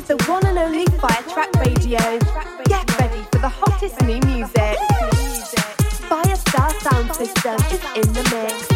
is the one and only Fire Track Radio. Get ready for the hottest new music. Firestar Sound System is in the mix.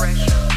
Pressure.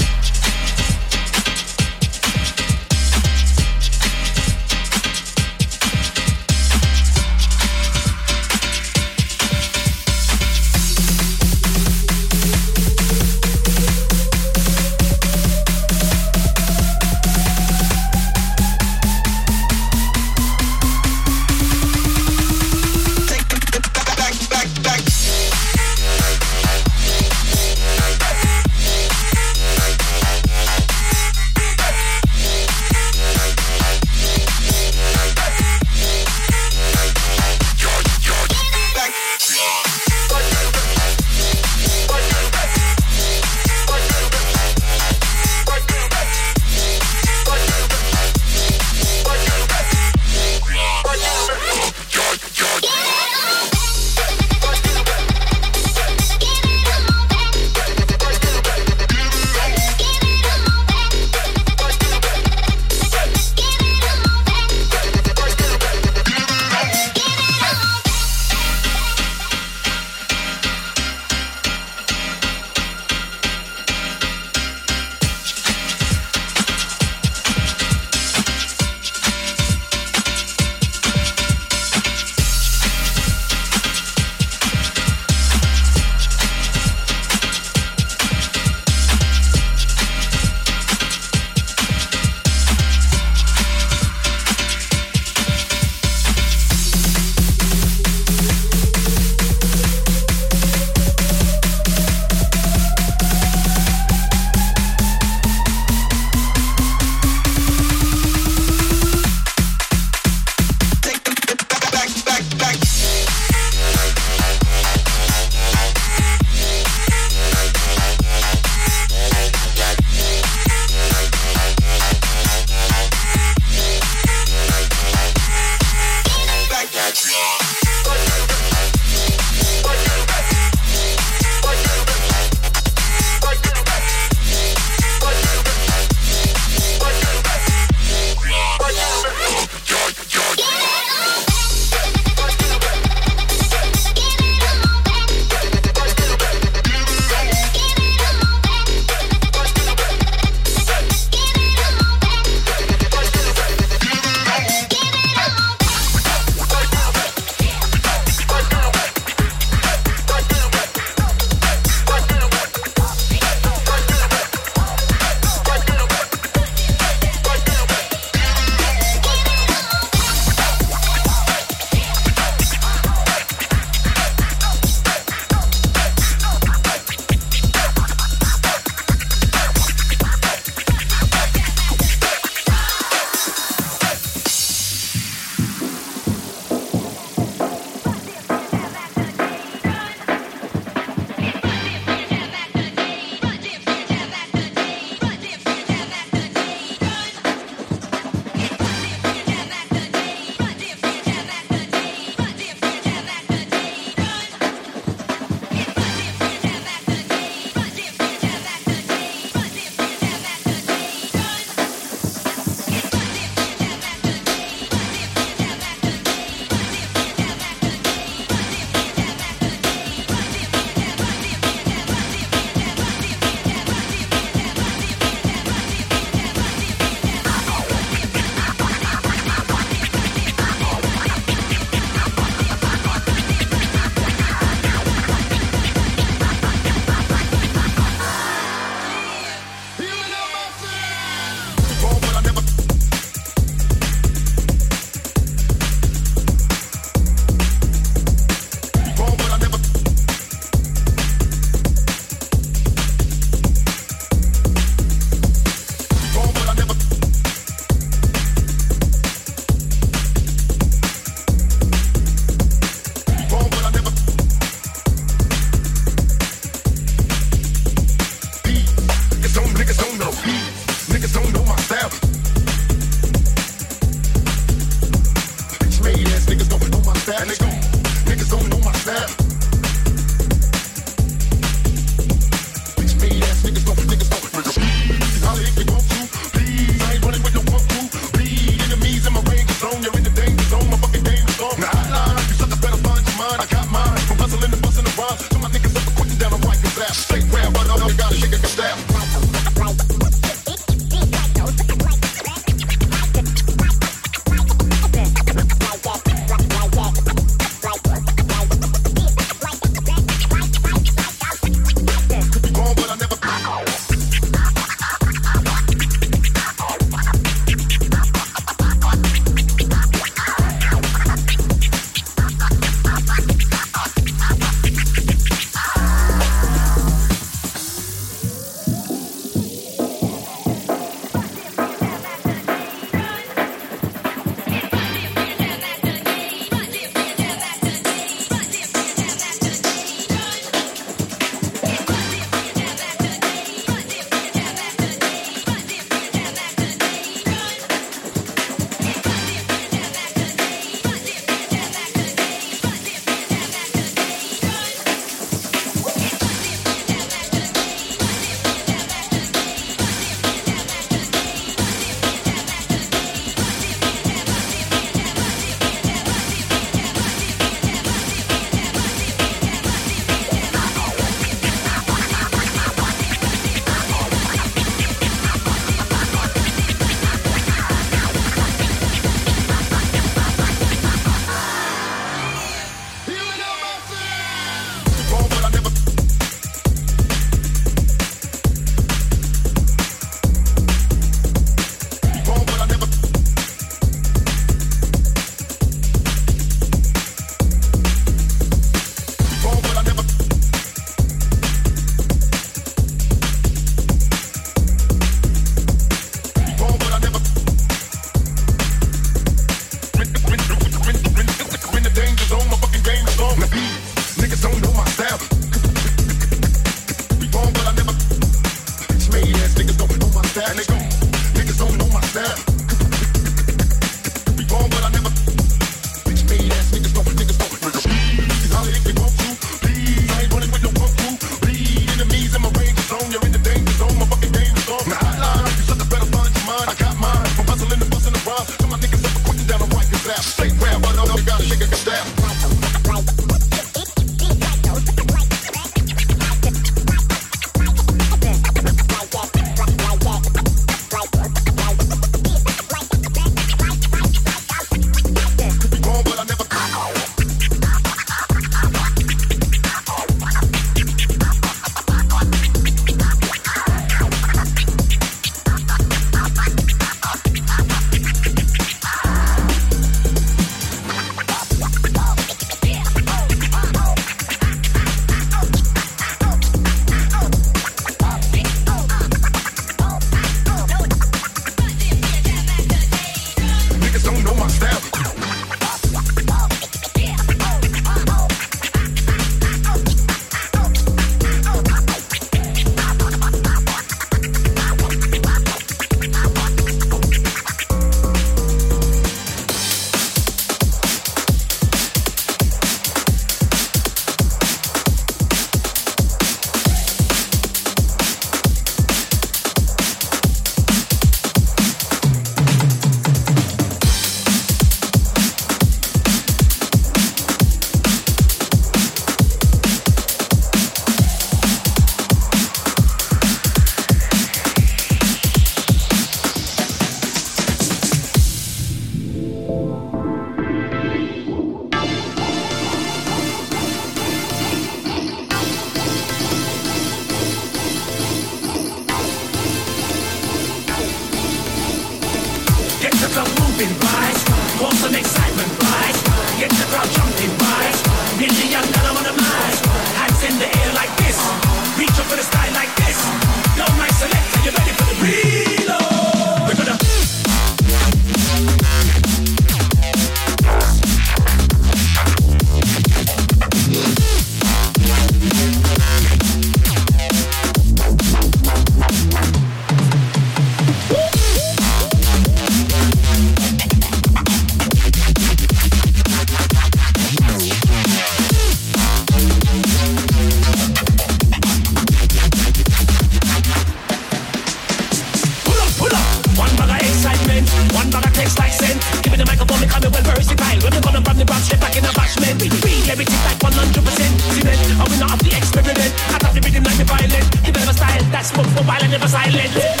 never silent.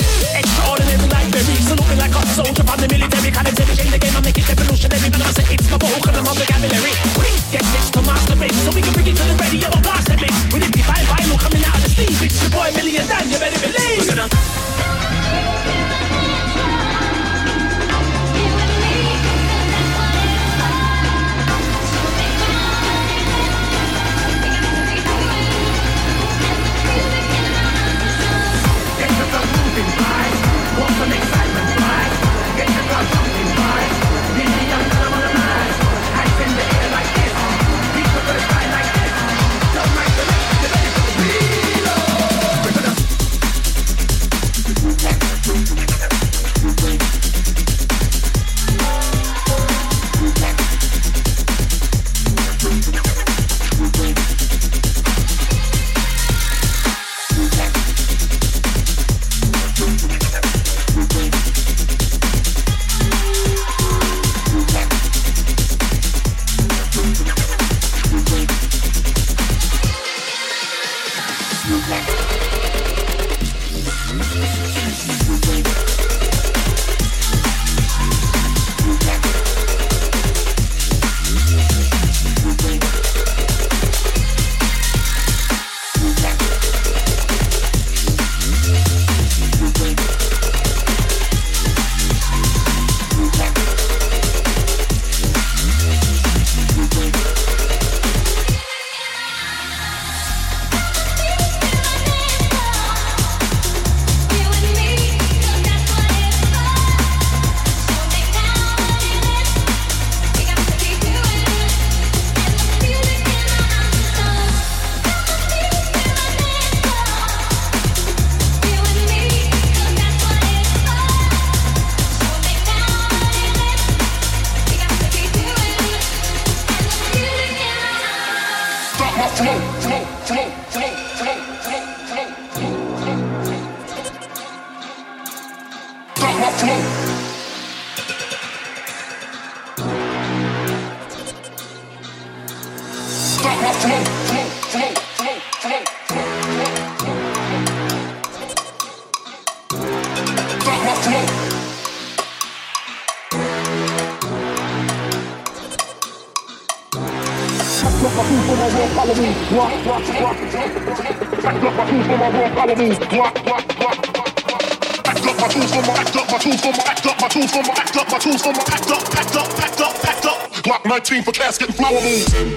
19 for casket and flower moves.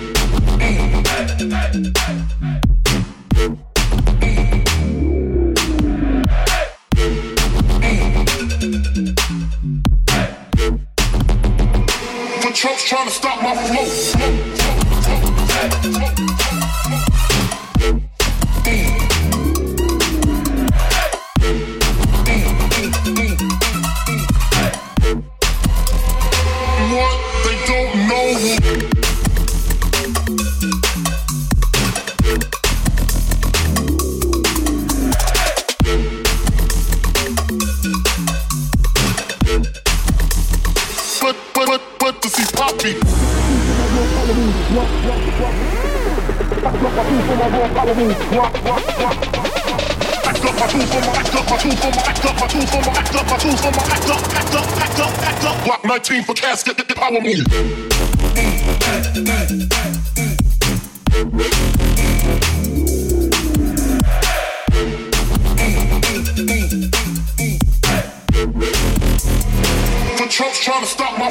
Trump's trying to stop my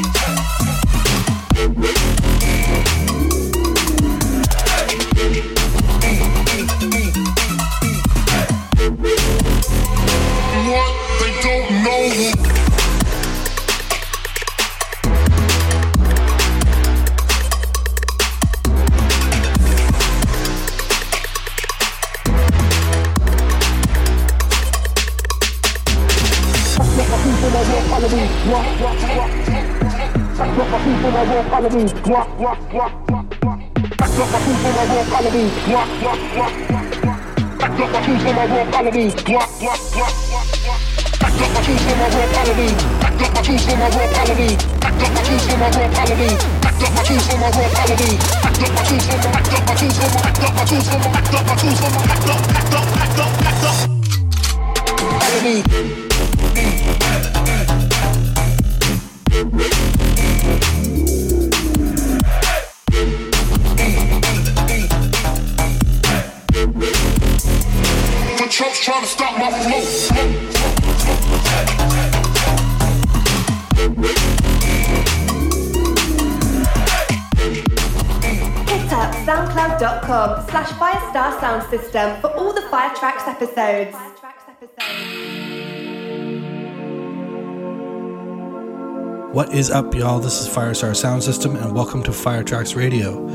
flow. Me. Walk, walk, walk, walk, walk. Back up my feet when I walk, follow me. Walk, walk, walk, walk. Back up my feet when I walk, follow me. Walk, walk, walk, walk. Back up my feet when I walk, follow. Back up my feet when I walk, follow. Back up my feet when I walk, follow. Back up my feet when I walk, follow. Back up my feet when I back up my feet when I back up my feet when I back up my feet when I back up, back up, back up, back up. Follow sound system for all the Firetraxxx episodes. What is up, y'all? This is Firestar Sound System, and welcome to Firetraxxx Radio.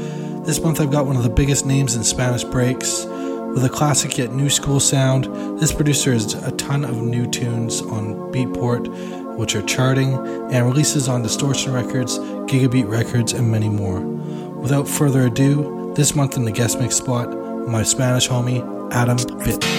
This month I've got one of the biggest names in Spanish breaks. With a classic yet new school sound, this producer has a ton of new tunes on Beatport, which are charting, and releases on Distortion Records, Gigabeat Records, and many more. Without further ado, this month in the guest mix spot, my Spanish homie, Adam Vyt.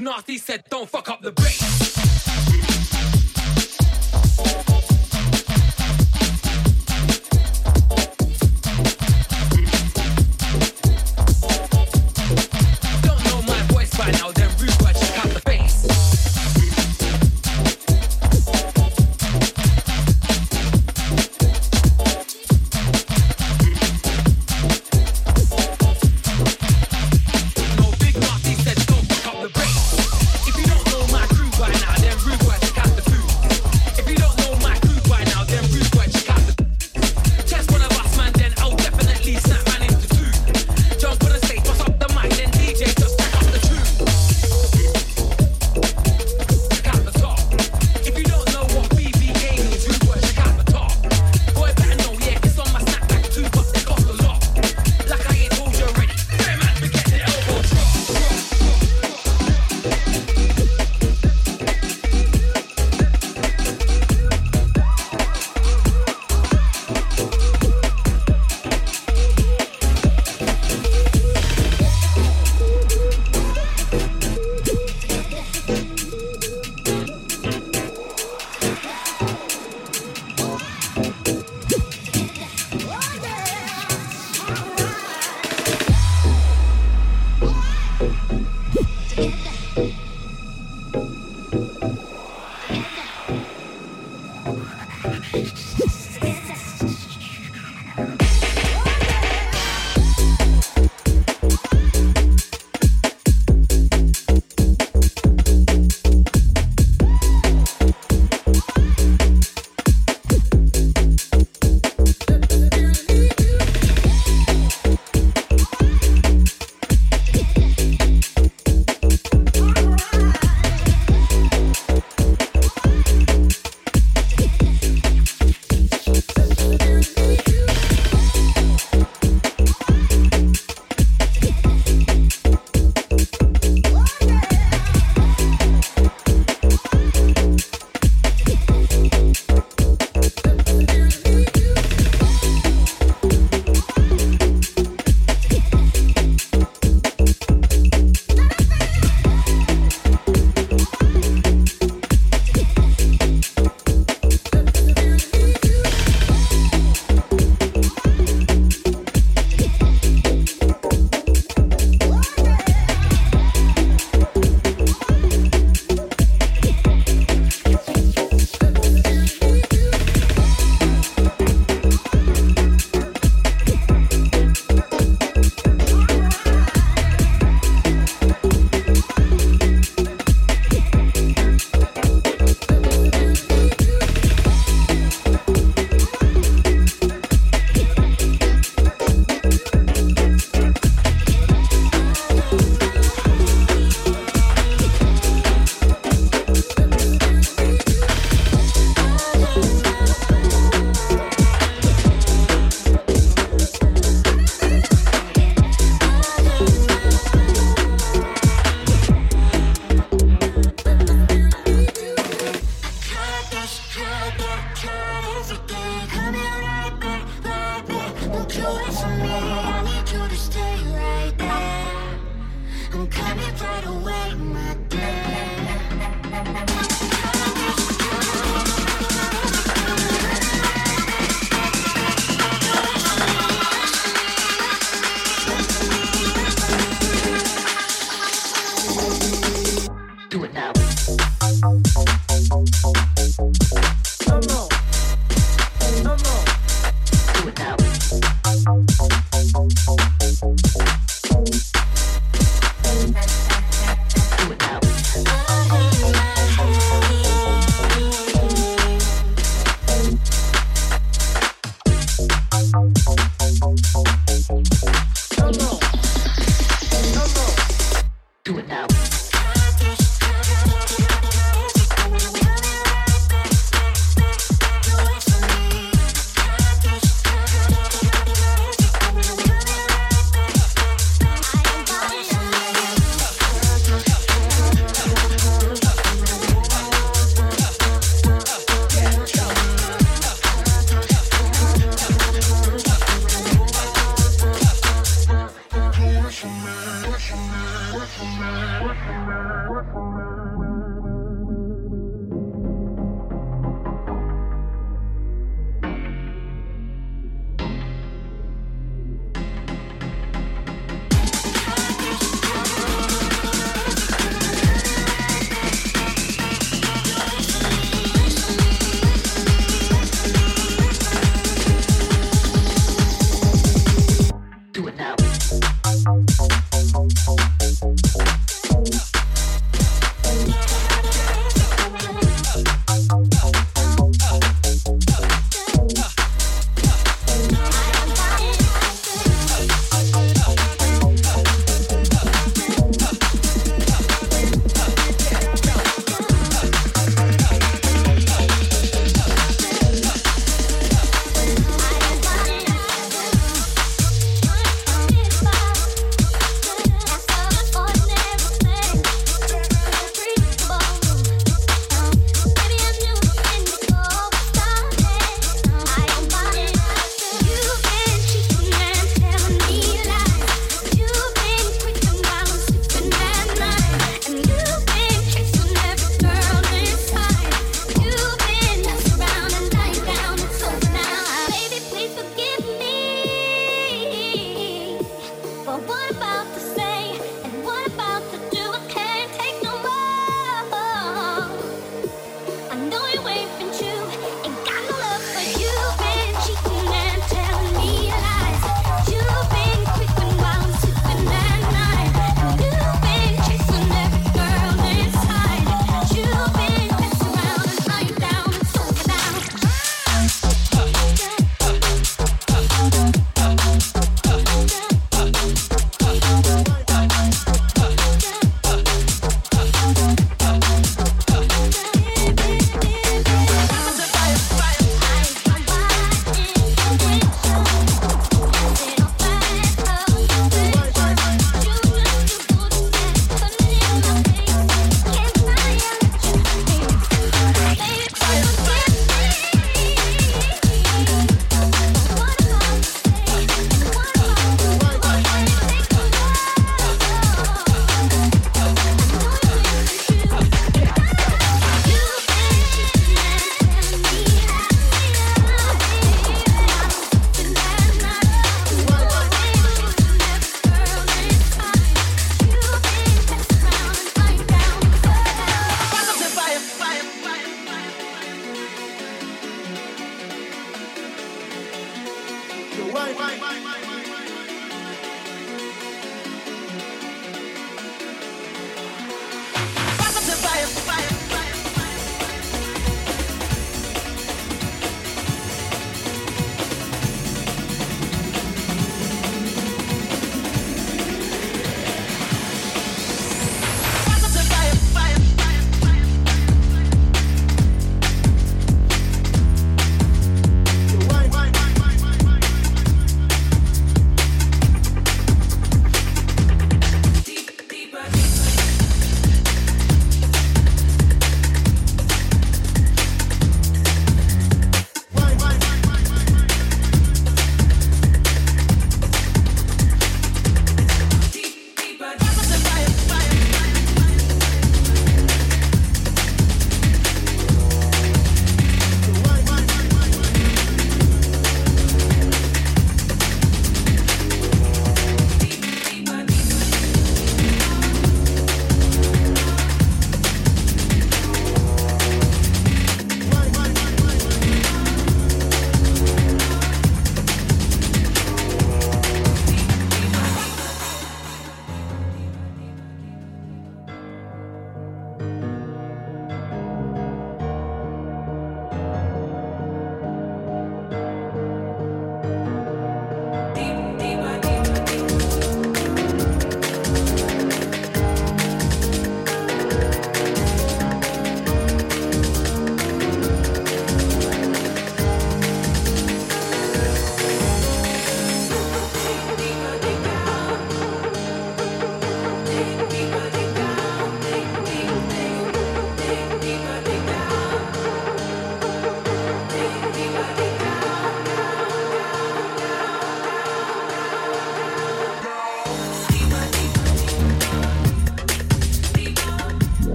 Nasty said, don't fuck up the bass.